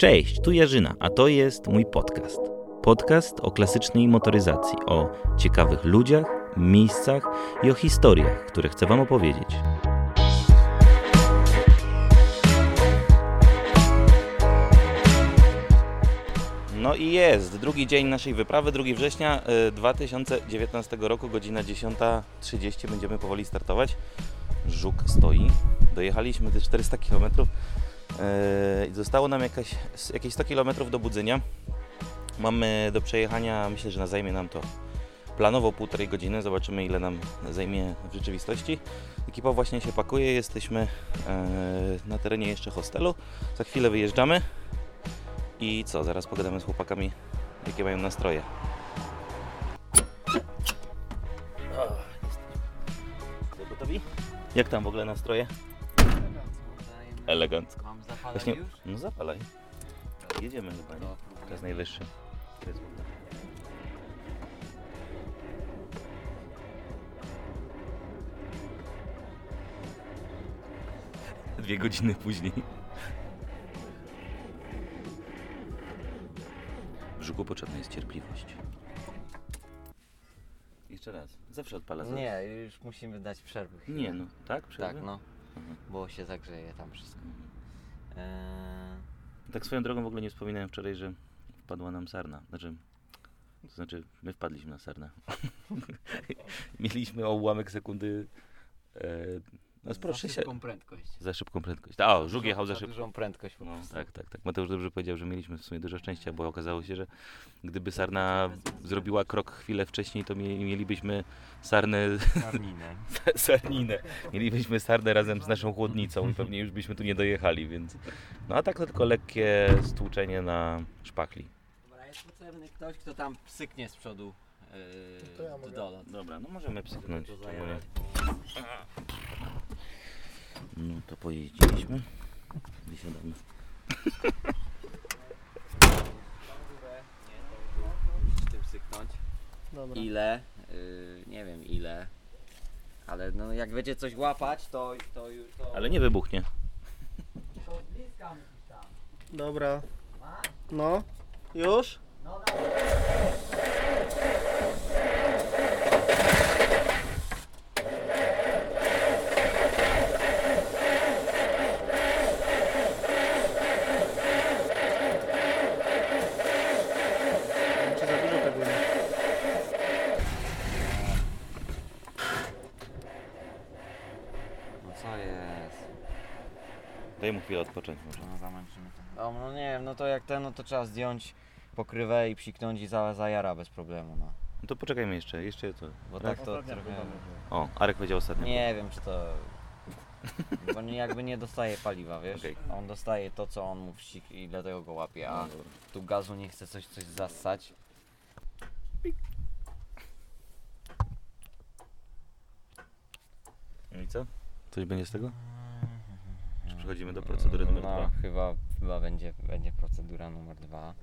Cześć, tu Jarzyna, a to jest mój podcast. Podcast o klasycznej motoryzacji, o ciekawych ludziach, miejscach i o historiach, które chcę Wam opowiedzieć. No i jest, drugi dzień naszej wyprawy, 2 września y, 2019 roku, godzina 10.30, będziemy powoli startować. Żuk stoi, dojechaliśmy te 400 km. I Zostało nam jakieś 100 km do budzenia. Mamy do przejechania, myślę, że zajmie nam to planowo półtorej godziny. Zobaczymy, ile nam zajmie w rzeczywistości. Ekipa właśnie się pakuje, jesteśmy e, na terenie jeszcze hostelu. Za chwilę wyjeżdżamy. I co, zaraz pogadamy z chłopakami, jakie mają nastroje. Gotowi? Jak tam w ogóle nastroje? Elegancko. Mam zapalać Właśnie, już? no zapalaj. Jedziemy chyba, nie? To jest najwyższy. Dwie godziny później. W żuku potrzebna jest cierpliwość. Jeszcze raz. Zawsze odpala. za- Nie, już musimy dać przerwę. Nie no, tak? Przerwę? Tak, no, Mhm. bo się zagrzeje tam wszystko. Eee, Tak swoją drogą w ogóle nie wspominałem wczoraj, że wpadła nam sarna. Znaczy, to znaczy my wpadliśmy na sarnę. Mieliśmy o ułamek sekundy e, no, za proszę się. szybką prędkość. Za szybką prędkość. A, o, żuk jechał za Za szybko. dużą prędkość po No, prostu. tak, tak, tak. Mateusz dobrze powiedział, że mieliśmy w sumie dużo szczęścia, bo okazało się, że gdyby sarna zrobiła krok chwilę wcześniej, to mie- mielibyśmy sarnę, Sarninę. sarninę. Mielibyśmy sarnę razem z naszą chłodnicą i pewnie już byśmy tu nie dojechali, więc... No a tak to tylko lekkie stłuczenie na szpachli. Dobra, jest potrzebny ktoś, kto tam psyknie z przodu eee, To ja do mogę. dola. Dobra, no możemy psyknąć. To czemu nie? No to pojeździliśmy. Wysiadamy. Tym psyknąć. Dobra. Ile? Yy, nie wiem ile. Ale no jak będzie coś łapać, to, to już... To... Ale nie wybuchnie. To z bliska musisz tam. Dobra. No. Już? No dobra. Czy za dużo tego nie? No co jest? Daj mu chwilę odpocząć może. No zamęczymy to. No, no nie wiem, no to jak ten, no to trzeba zdjąć pokrywę i psiknąć i za, zajara bez problemu, no. No to poczekajmy jeszcze, jeszcze to. Bo tak to trochę... O, Arek powiedział ostatnio. Nie wiem, czy to... Bo nie, jakby nie dostaje paliwa, wiesz? Okej. On dostaje to, co on mu wsik i dlatego go łapie, a No tu gazu nie chce coś, coś zassać. No i co? Coś będzie z tego? Przechodzimy do procedury numer no, dwa? Chyba, chyba będzie, będzie procedura numer dwa.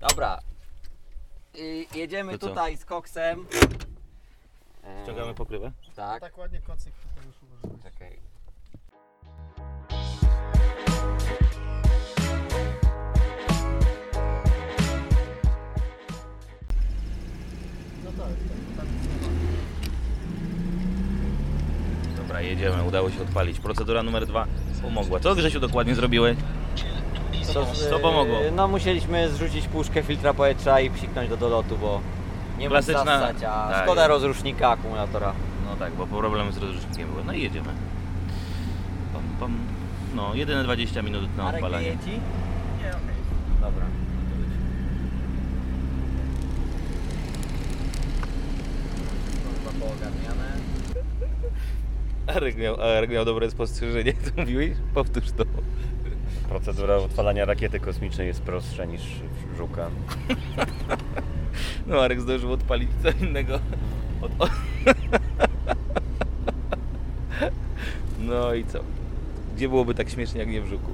Dobra. I jedziemy To co? tutaj z koksem. E, Ściągamy pokrywę? Tak. Tak ładnie kocyk tutaj już ułożyłeś. Czekaj. No tak, tak. tak. Dobra, jedziemy, udało się odpalić. Procedura numer dwa pomogła. Co Grzesiu dokładnie zrobiłeś? Co, co pomogło? E, No musieliśmy zrzucić puszkę filtra powietrza i psiknąć do dolotu, bo nie mógł Klasyczna- a tak. szkoda rozrusznika akumulatora. No tak, bo problem z rozrusznikiem był. No i jedziemy. Pam, pam. No, jedyne 20 minut na odpalanie. Dobra. Arek miał, Arek miał dobre spostrzeżenie, co mówiłeś? Powtórz to. Procedura odpalania rakiety kosmicznej jest prostsza niż w żuka. No, Arek zdążył odpalić co innego. Od... No i co? Gdzie byłoby tak śmiesznie jak nie w Żuku?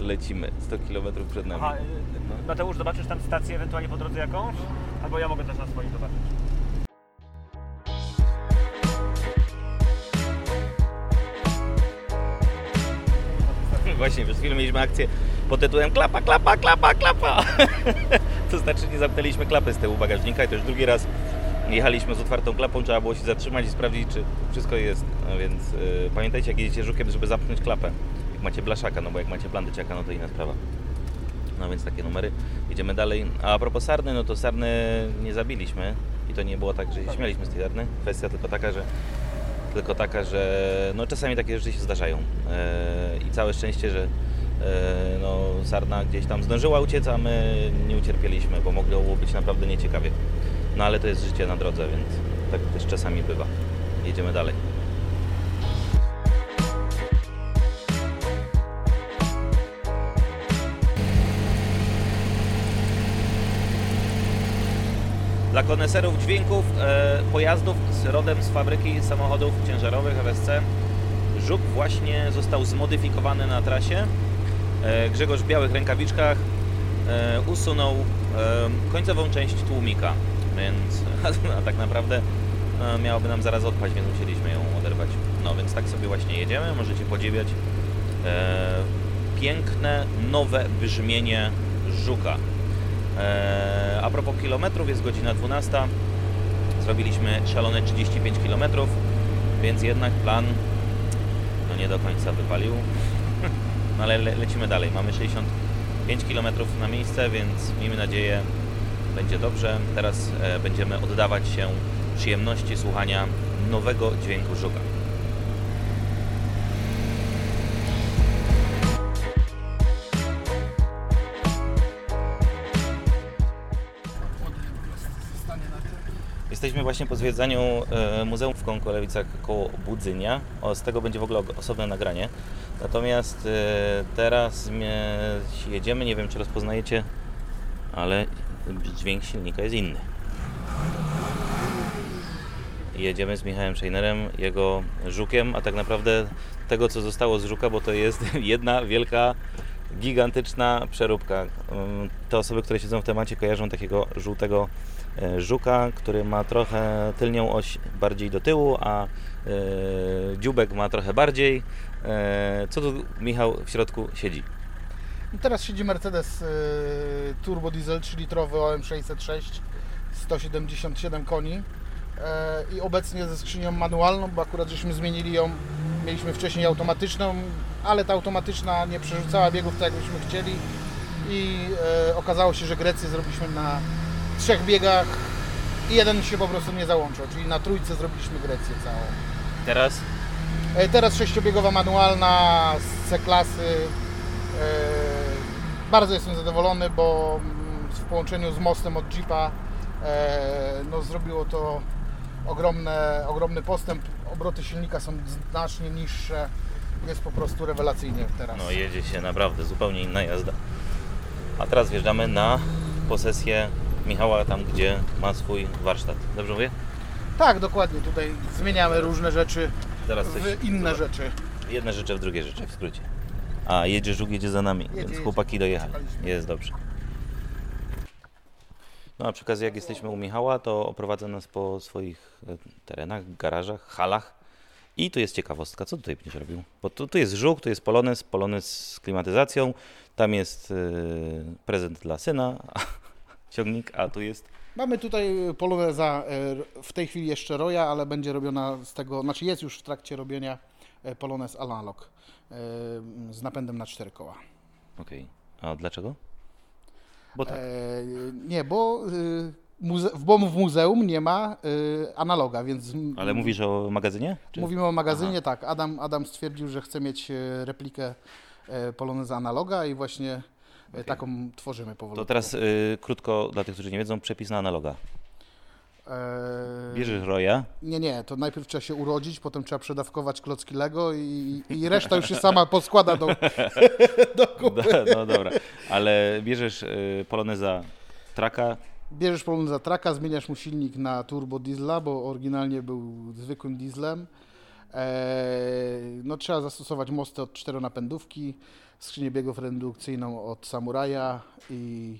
Lecimy 100 km przed nami. Aha, y, Mateusz, zobaczysz tam stację ewentualnie po drodze jakąś? Albo ja mogę też na swoim zobaczyć. Właśnie, przed chwilą mieliśmy akcję pod tytułem klapa, klapa, klapa, klapa. to znaczy nie zamknęliśmy klapy z tyłu bagażnika i to już drugi raz jechaliśmy z otwartą klapą, trzeba było się zatrzymać i sprawdzić, czy wszystko jest. No więc y, pamiętajcie, jak jedziecie żukiem, żeby zapchnąć klapę. Jak macie blaszaka, no bo jak macie plandyciaka, no to inna sprawa. No więc takie numery. Idziemy dalej. A, a propos sarny, no to sarny nie zabiliśmy. I to nie było tak, że się śmialiśmy z tej sarny. Kwestia tylko taka, że tylko taka, że no czasami takie rzeczy się zdarzają. E, I całe szczęście, że e, no, sarna gdzieś tam zdążyła uciec, a my nie ucierpieliśmy, bo mogło być naprawdę nieciekawie. No ale to jest życie na drodze, więc tak też czasami bywa. Jedziemy dalej. Dla koneserów dźwięków e, pojazdów z rodem z fabryki samochodów ciężarowych RSC Żuk właśnie został zmodyfikowany na trasie. E, Grzegorz w białych rękawiczkach e, usunął e, końcową część tłumika, więc a tak naprawdę e, miałaby nam zaraz odpaść, więc musieliśmy ją oderwać. No więc tak sobie właśnie jedziemy, możecie podziwiać e, piękne, nowe brzmienie Żuka. E, a propos kilometrów, jest godzina 12. Zrobiliśmy szalone 35 km, więc jednak plan no nie do końca wypalił. No ale le lecimy dalej. Mamy 65 km na miejsce, więc miejmy nadzieję będzie dobrze. Teraz e, będziemy oddawać się przyjemności słuchania nowego dźwięku żuka. Jesteśmy właśnie po zwiedzaniu e, Muzeum w Konkolewicach koło Budzynia. O, z tego będzie w ogóle osobne nagranie. Natomiast e, teraz jedziemy, nie wiem czy rozpoznajecie, ale dźwięk silnika jest inny. Jedziemy z Michałem Szejnerem, jego żukiem, a tak naprawdę tego co zostało z żuka, bo to jest jedna wielka, gigantyczna przeróbka. Te osoby, które siedzą w temacie kojarzą takiego żółtego e, żuka, który ma trochę tylnią oś bardziej do tyłu, a e, dziubek ma trochę bardziej. E, Co tu Michał w środku siedzi? Teraz siedzi Mercedes Turbo Diesel 3-litrowy OM606 177 koni i obecnie ze skrzynią manualną, bo akurat żeśmy zmienili ją, mieliśmy wcześniej automatyczną, ale ta automatyczna nie przerzucała biegów tak jakbyśmy chcieli i e, okazało się, że Grecję zrobiliśmy na trzech biegach i jeden się po prostu nie załączył, czyli na trójce zrobiliśmy Grecję całą. Teraz E, Teraz sześciobiegowa manualna z C-klasy. E, Bardzo jestem zadowolony, bo mm, w połączeniu z mostem od Jeepa e, no, zrobiło to ogromne, ogromny postęp. Obroty silnika są znacznie niższe. Jest po prostu rewelacyjnie teraz. no, jedzie się naprawdę zupełnie inna jazda. A teraz wjeżdżamy na posesję Michała, tam gdzie ma swój warsztat. Dobrze mówię? Tak, dokładnie. Tutaj zmieniamy różne rzeczy Zaraz coś. w inne rzeczy. Jedne rzeczy w drugie rzeczy, w skrócie. A jedzie żuk, jedzie za nami, więc jedzie. chłopaki dojechali. Jest dobrze. No a przy okazji jak jesteśmy u Michała, to oprowadza nas po swoich e, terenach, garażach, halach. I tu jest ciekawostka, co tutaj będziesz robił? Bo tu, tu jest żuk, tu jest polones, polones z klimatyzacją, tam jest e, prezent dla syna, ciągnik, a tu jest Mamy tutaj poloneza e, w tej chwili jeszcze roja, ale będzie robiona z tego, znaczy jest już w trakcie robienia polonez analog z napędem na cztery koła. Okej. A dlaczego? Bo tak. E, nie, bo, e, muze- bo w muzeum nie ma e, analoga, więc Ale mówisz o magazynie? Czy... mówimy o magazynie, tak. Adam, Adam stwierdził, że chce mieć e, replikę poloneza analoga i właśnie Okej. taką tworzymy powoli. To teraz y, krótko dla tych, którzy nie wiedzą, przepis na analoga. E, Bierzesz roja, Nie, nie, to najpierw trzeba się urodzić, potem trzeba przedawkować klocki Lego i, i reszta już się sama poskłada do, do kupy. Do, no dobra, ale bierzesz y, poloneza traka, Bierzesz polon za traka, zmieniasz mu silnik na turbo diesla, bo oryginalnie był zwykłym dieslem. Eee, no, trzeba zastosować mosty od czteronapędówki, skrzynię biegów redukcyjną od Samuraja i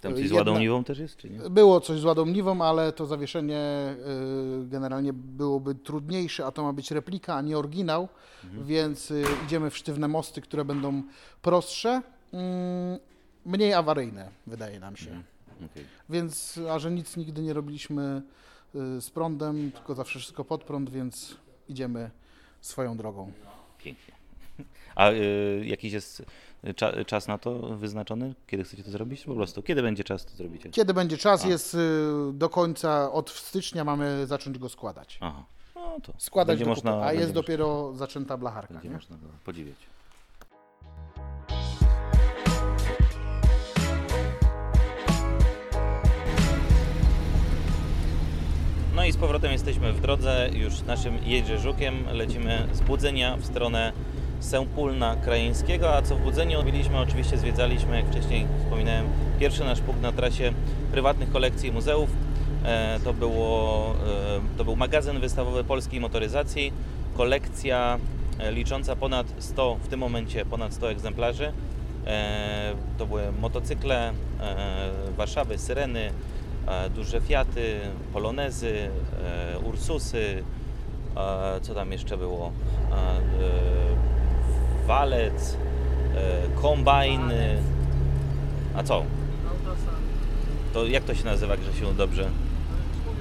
tam coś z Jedna- ładomniwą też jest, czy nie? było coś z ładomniwą, ale to zawieszenie y, generalnie byłoby trudniejsze, a to ma być replika, a nie oryginał, więc y, idziemy w sztywne mosty, które będą prostsze mm, mniej awaryjne, wydaje nam się. Mhm. Okej. Więc, a że nic nigdy nie robiliśmy y, z prądem, tylko zawsze wszystko pod prąd, więc idziemy swoją drogą. Pięknie. A y, jakiś jest cza, czas na to wyznaczony? Kiedy chcecie to zrobić? Po prostu, kiedy będzie czas, to zrobicie? Kiedy będzie czas, A. jest y, do końca, od stycznia mamy zacząć go składać. Aha. No to Składać do można, a jest można- dopiero zaczęta blacharka. Będzie Nie? można go podziwiać. No i z powrotem jesteśmy w drodze, już naszym jedzie żukiem. Lecimy z Budzenia w stronę Sępólna Krajeńskiego, a co w Budzeniu mieliśmy, oczywiście zwiedzaliśmy, jak wcześniej wspominałem, pierwszy nasz punkt na trasie prywatnych kolekcji muzeów. E, to, było, e, to był magazyn wystawowy polskiej motoryzacji, kolekcja e, licząca ponad 100, w tym momencie ponad 100 egzemplarzy. To były motocykle, Warszawy, Syreny, duże Fiaty, Polonezy, Ursusy, co tam jeszcze było? E, e, walec, e, kombajny. A co? To jak to się nazywa, Grzesiu, dobrze?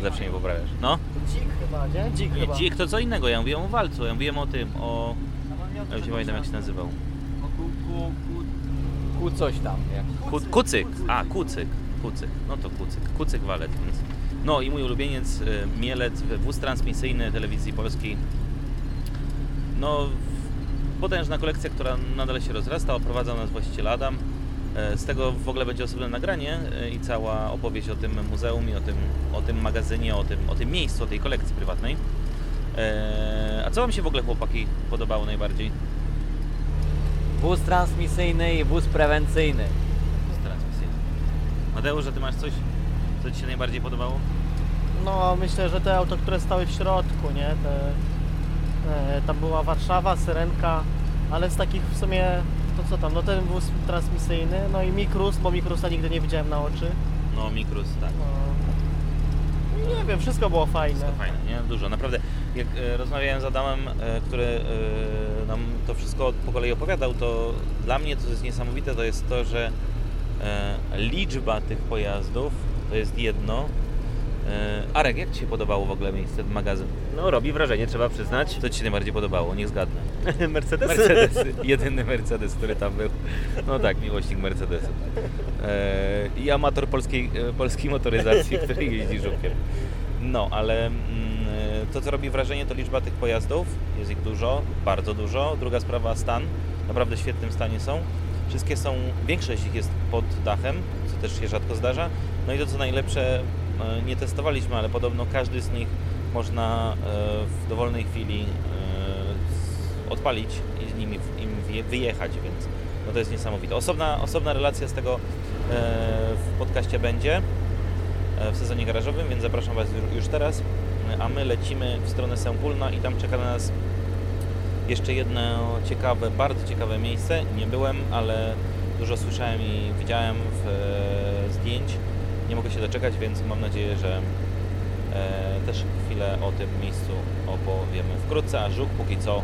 Zawsze mnie poprawiasz. No? Dzik chyba, nie? Dzik Nie, chyba. dzik to co innego, ja mówiłem o walcu, ja mówiłem o tym, o... Ja już nie pamiętam jak się nazywał. Ku coś tam, jak Ku, kucyk, a kucyk, kucyk, no to kucyk, kucyk walec, więc... No i mój ulubieniec, y, Mielec, wóz transmisyjny telewizji polskiej. No, potężna kolekcja, która nadal się rozrasta, oprowadzał nas właściciel Adam. E, Z tego w ogóle będzie osobne nagranie e, i cała opowieść o tym muzeum i o tym, o tym magazynie, o tym, o tym miejscu, o tej kolekcji prywatnej. E, A co Wam się w ogóle, chłopaki, podobało najbardziej? Wóz transmisyjny i wóz prewencyjny. z transmisyjny? Mateusz, że Ty masz coś, co Ci się najbardziej podobało? No myślę, że te auto, które stały w środku, nie? Te, tam była Warszawa, Syrenka, ale z takich w sumie, to co tam, no ten wóz transmisyjny, no i Mikrus, bo Mikrusa nigdy nie widziałem na oczy. No, Mikrus, tak. No, nie wiem, wszystko było fajne. Wszystko fajne, nie? Dużo. Naprawdę, jak e, rozmawiałem z Adamem, e, który e, nam to wszystko po kolei opowiadał, to dla mnie co jest niesamowite, to jest to, że e, liczba tych pojazdów to jest jedno. E, Arek, jak Ci się podobało w ogóle miejsce, magazyn? No robi wrażenie, trzeba przyznać. Co Ci się najbardziej podobało? Niech zgadnę. Mercedes? Mercedes, jedyny Mercedes, który tam był. No tak, miłośnik Mercedesu. E, I amator polskiej, e, polskiej motoryzacji, który jeździ żukiem. No, ale mm, e, to, co robi wrażenie, to liczba tych pojazdów. Jest ich dużo, bardzo dużo. Druga sprawa, stan. Naprawdę w świetnym stanie są. Wszystkie są, większość ich jest pod dachem, co też się rzadko zdarza. No i to, co najlepsze, nie testowaliśmy, ale podobno każdy z nich można e, w dowolnej chwili e, odpalić i z nimi im wyjechać, więc no to jest niesamowite. Osobna, osobna relacja z tego e, w podcaście będzie e, w sezonie garażowym, więc zapraszam Was już, teraz. E, A my lecimy w stronę Sępólna i tam czeka na nas jeszcze jedno ciekawe, bardzo ciekawe miejsce. Nie byłem, ale dużo słyszałem i widziałem w e, zdjęć. Nie mogę się doczekać, więc mam nadzieję, że e, też chwilę o tym miejscu opowiemy wkrótce, a Żuk póki co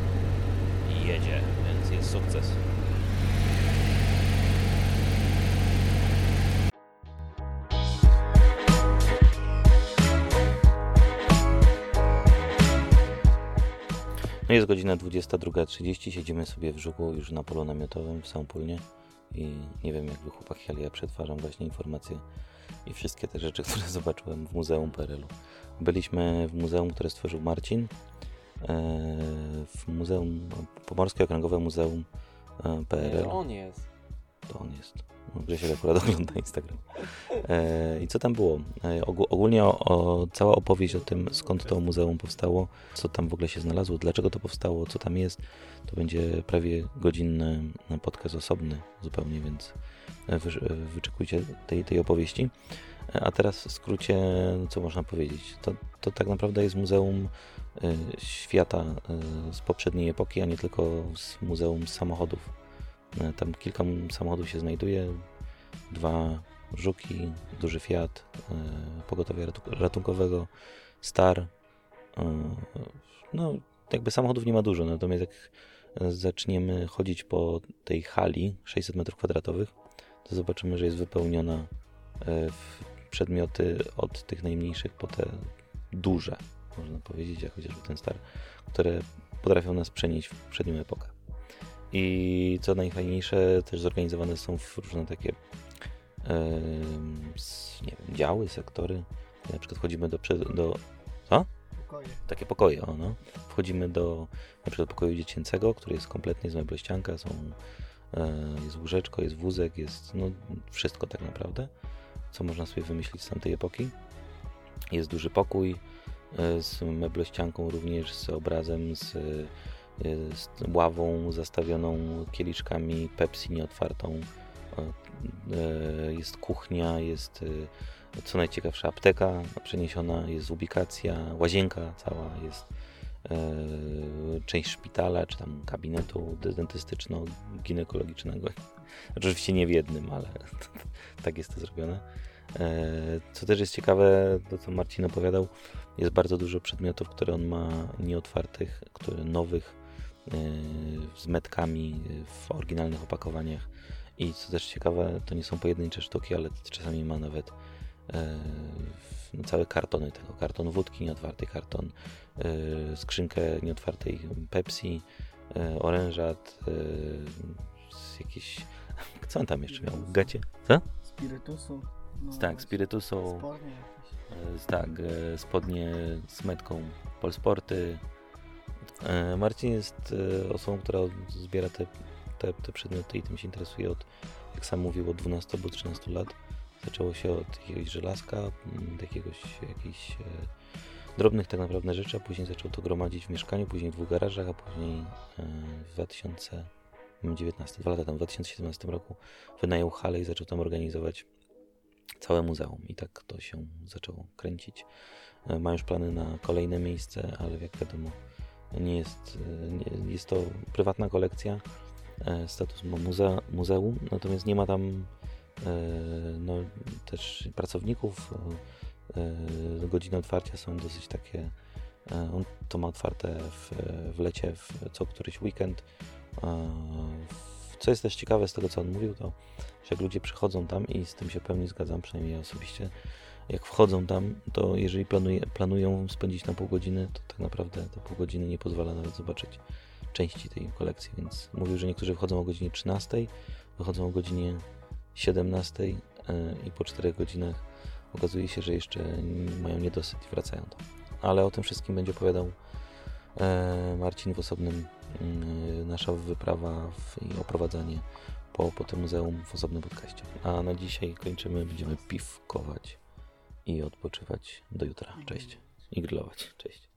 jedzie, więc jest sukces. No jest godzina 22.30, siedzimy sobie w Żuku już na polu namiotowym w Sąpólnie i nie wiem jak wy chłopaki, ale ja przetwarzam właśnie informacje i wszystkie te rzeczy, które zobaczyłem w Muzeum PRL-u. Byliśmy w muzeum, które stworzył Marcin, e, w Muzeum, Pomorskie Okręgowe Muzeum e, PRL. On jest. To on jest. Grzesiek akurat ogląda Instagram. E, I co tam było? E, ogó- ogólnie o, o, cała opowieść o tym, skąd to muzeum powstało, co tam w ogóle się znalazło, dlaczego to powstało, co tam jest, to będzie prawie godzinny podcast osobny zupełnie, więc e, wy, wyczekujcie tej, tej opowieści. A teraz w skrócie, co można powiedzieć? To, to tak naprawdę jest muzeum świata z poprzedniej epoki, a nie tylko z muzeum samochodów. E, Tam kilka samochodów się znajduje. Dwa żuki, duży Fiat, e, pogotowia ratu- ratunkowego, Star. e, No, jakby samochodów nie ma dużo, natomiast jak zaczniemy chodzić po tej hali 600 m2, to zobaczymy, że jest wypełniona w przedmioty od tych najmniejszych po te duże, można powiedzieć, jak chociażby ten star, które potrafią nas przenieść w przednią epokę. I co najfajniejsze, też zorganizowane są w różne takie s- nie wiem, działy, sektory. Na przykład wchodzimy do, do takie pokoje, o, no. Wchodzimy do na przykład pokoju dziecięcego, który jest kompletnie z meblościanka, są, e, jest łóżeczko, jest wózek, jest no, wszystko tak naprawdę, co można sobie wymyślić z tamtej epoki. Jest duży pokój e, z meblościanką również, z obrazem, z, z ławą zastawioną kieliszkami Pepsi nieotwartą. E, Jest kuchnia, jest e, co najciekawsza apteka przeniesiona, jest ubikacja, łazienka cała, jest część szpitala, czy tam kabinetu dentystyczno-ginekologicznego. Oczywiście nie w jednym, ale tak jest to zrobione. E, co też jest ciekawe, to co Marcin opowiadał, jest bardzo dużo przedmiotów, które on ma nieotwartych, które nowych, z metkami e, w oryginalnych opakowaniach. I co też ciekawe, to nie są pojedyncze sztuki, ale czasami ma nawet w- no, całe kartony tego. Karton wódki nieotwarty, karton, skrzynkę nieotwartej Pepsi, orężat, z jakiś... Co on tam jeszcze miał? Gacie? Co? Spirytusu. No, Tak, spirytusu, Spodnie tak, spodnie z metką Polsporty. E, Marcin jest e, osobą, która zbiera te, te, te przedmioty i tym się interesuje od, jak sam mówił, od 12 albo 13 lat. Zaczęło się od jakiegoś żelazka, mm, jakiegoś jakichś e, drobnych tak naprawdę rzeczy, a później zaczął to gromadzić w mieszkaniu, później w dwóch garażach, a później w 2019, dwa lata temu, w 2017 roku wynajął halę i zaczął tam organizować całe muzeum i tak to się zaczęło kręcić. Ma już plany na kolejne miejsce, ale jak wiadomo, nie jest, nie, jest to prywatna kolekcja, e, status ma muze, muzeum, natomiast nie ma tam e, no, też pracowników. e, Godziny otwarcia są dosyć takie. On to ma otwarte w, w lecie, w co któryś weekend. Co jest też ciekawe z tego, co on mówił, to że jak ludzie przychodzą tam i z tym się pełni zgadzam, przynajmniej ja osobiście, jak wchodzą tam, to jeżeli planuje, planują spędzić na pół godziny, to tak naprawdę te pół godziny nie pozwala nawet zobaczyć części tej kolekcji, więc mówił, że niektórzy wchodzą o godzinie 13, wychodzą o godzinie 17 e, i po 4 godzinach okazuje się, że jeszcze mają niedosyt i wracają tam. Ale o tym wszystkim będzie opowiadał e, Marcin w osobnym, mm, nasza wyprawa i oprowadzanie po, po tym muzeum w osobnym podcaście. A na dzisiaj kończymy, będziemy piwkować i odpoczywać do jutra. Cześć. I grillować. Cześć.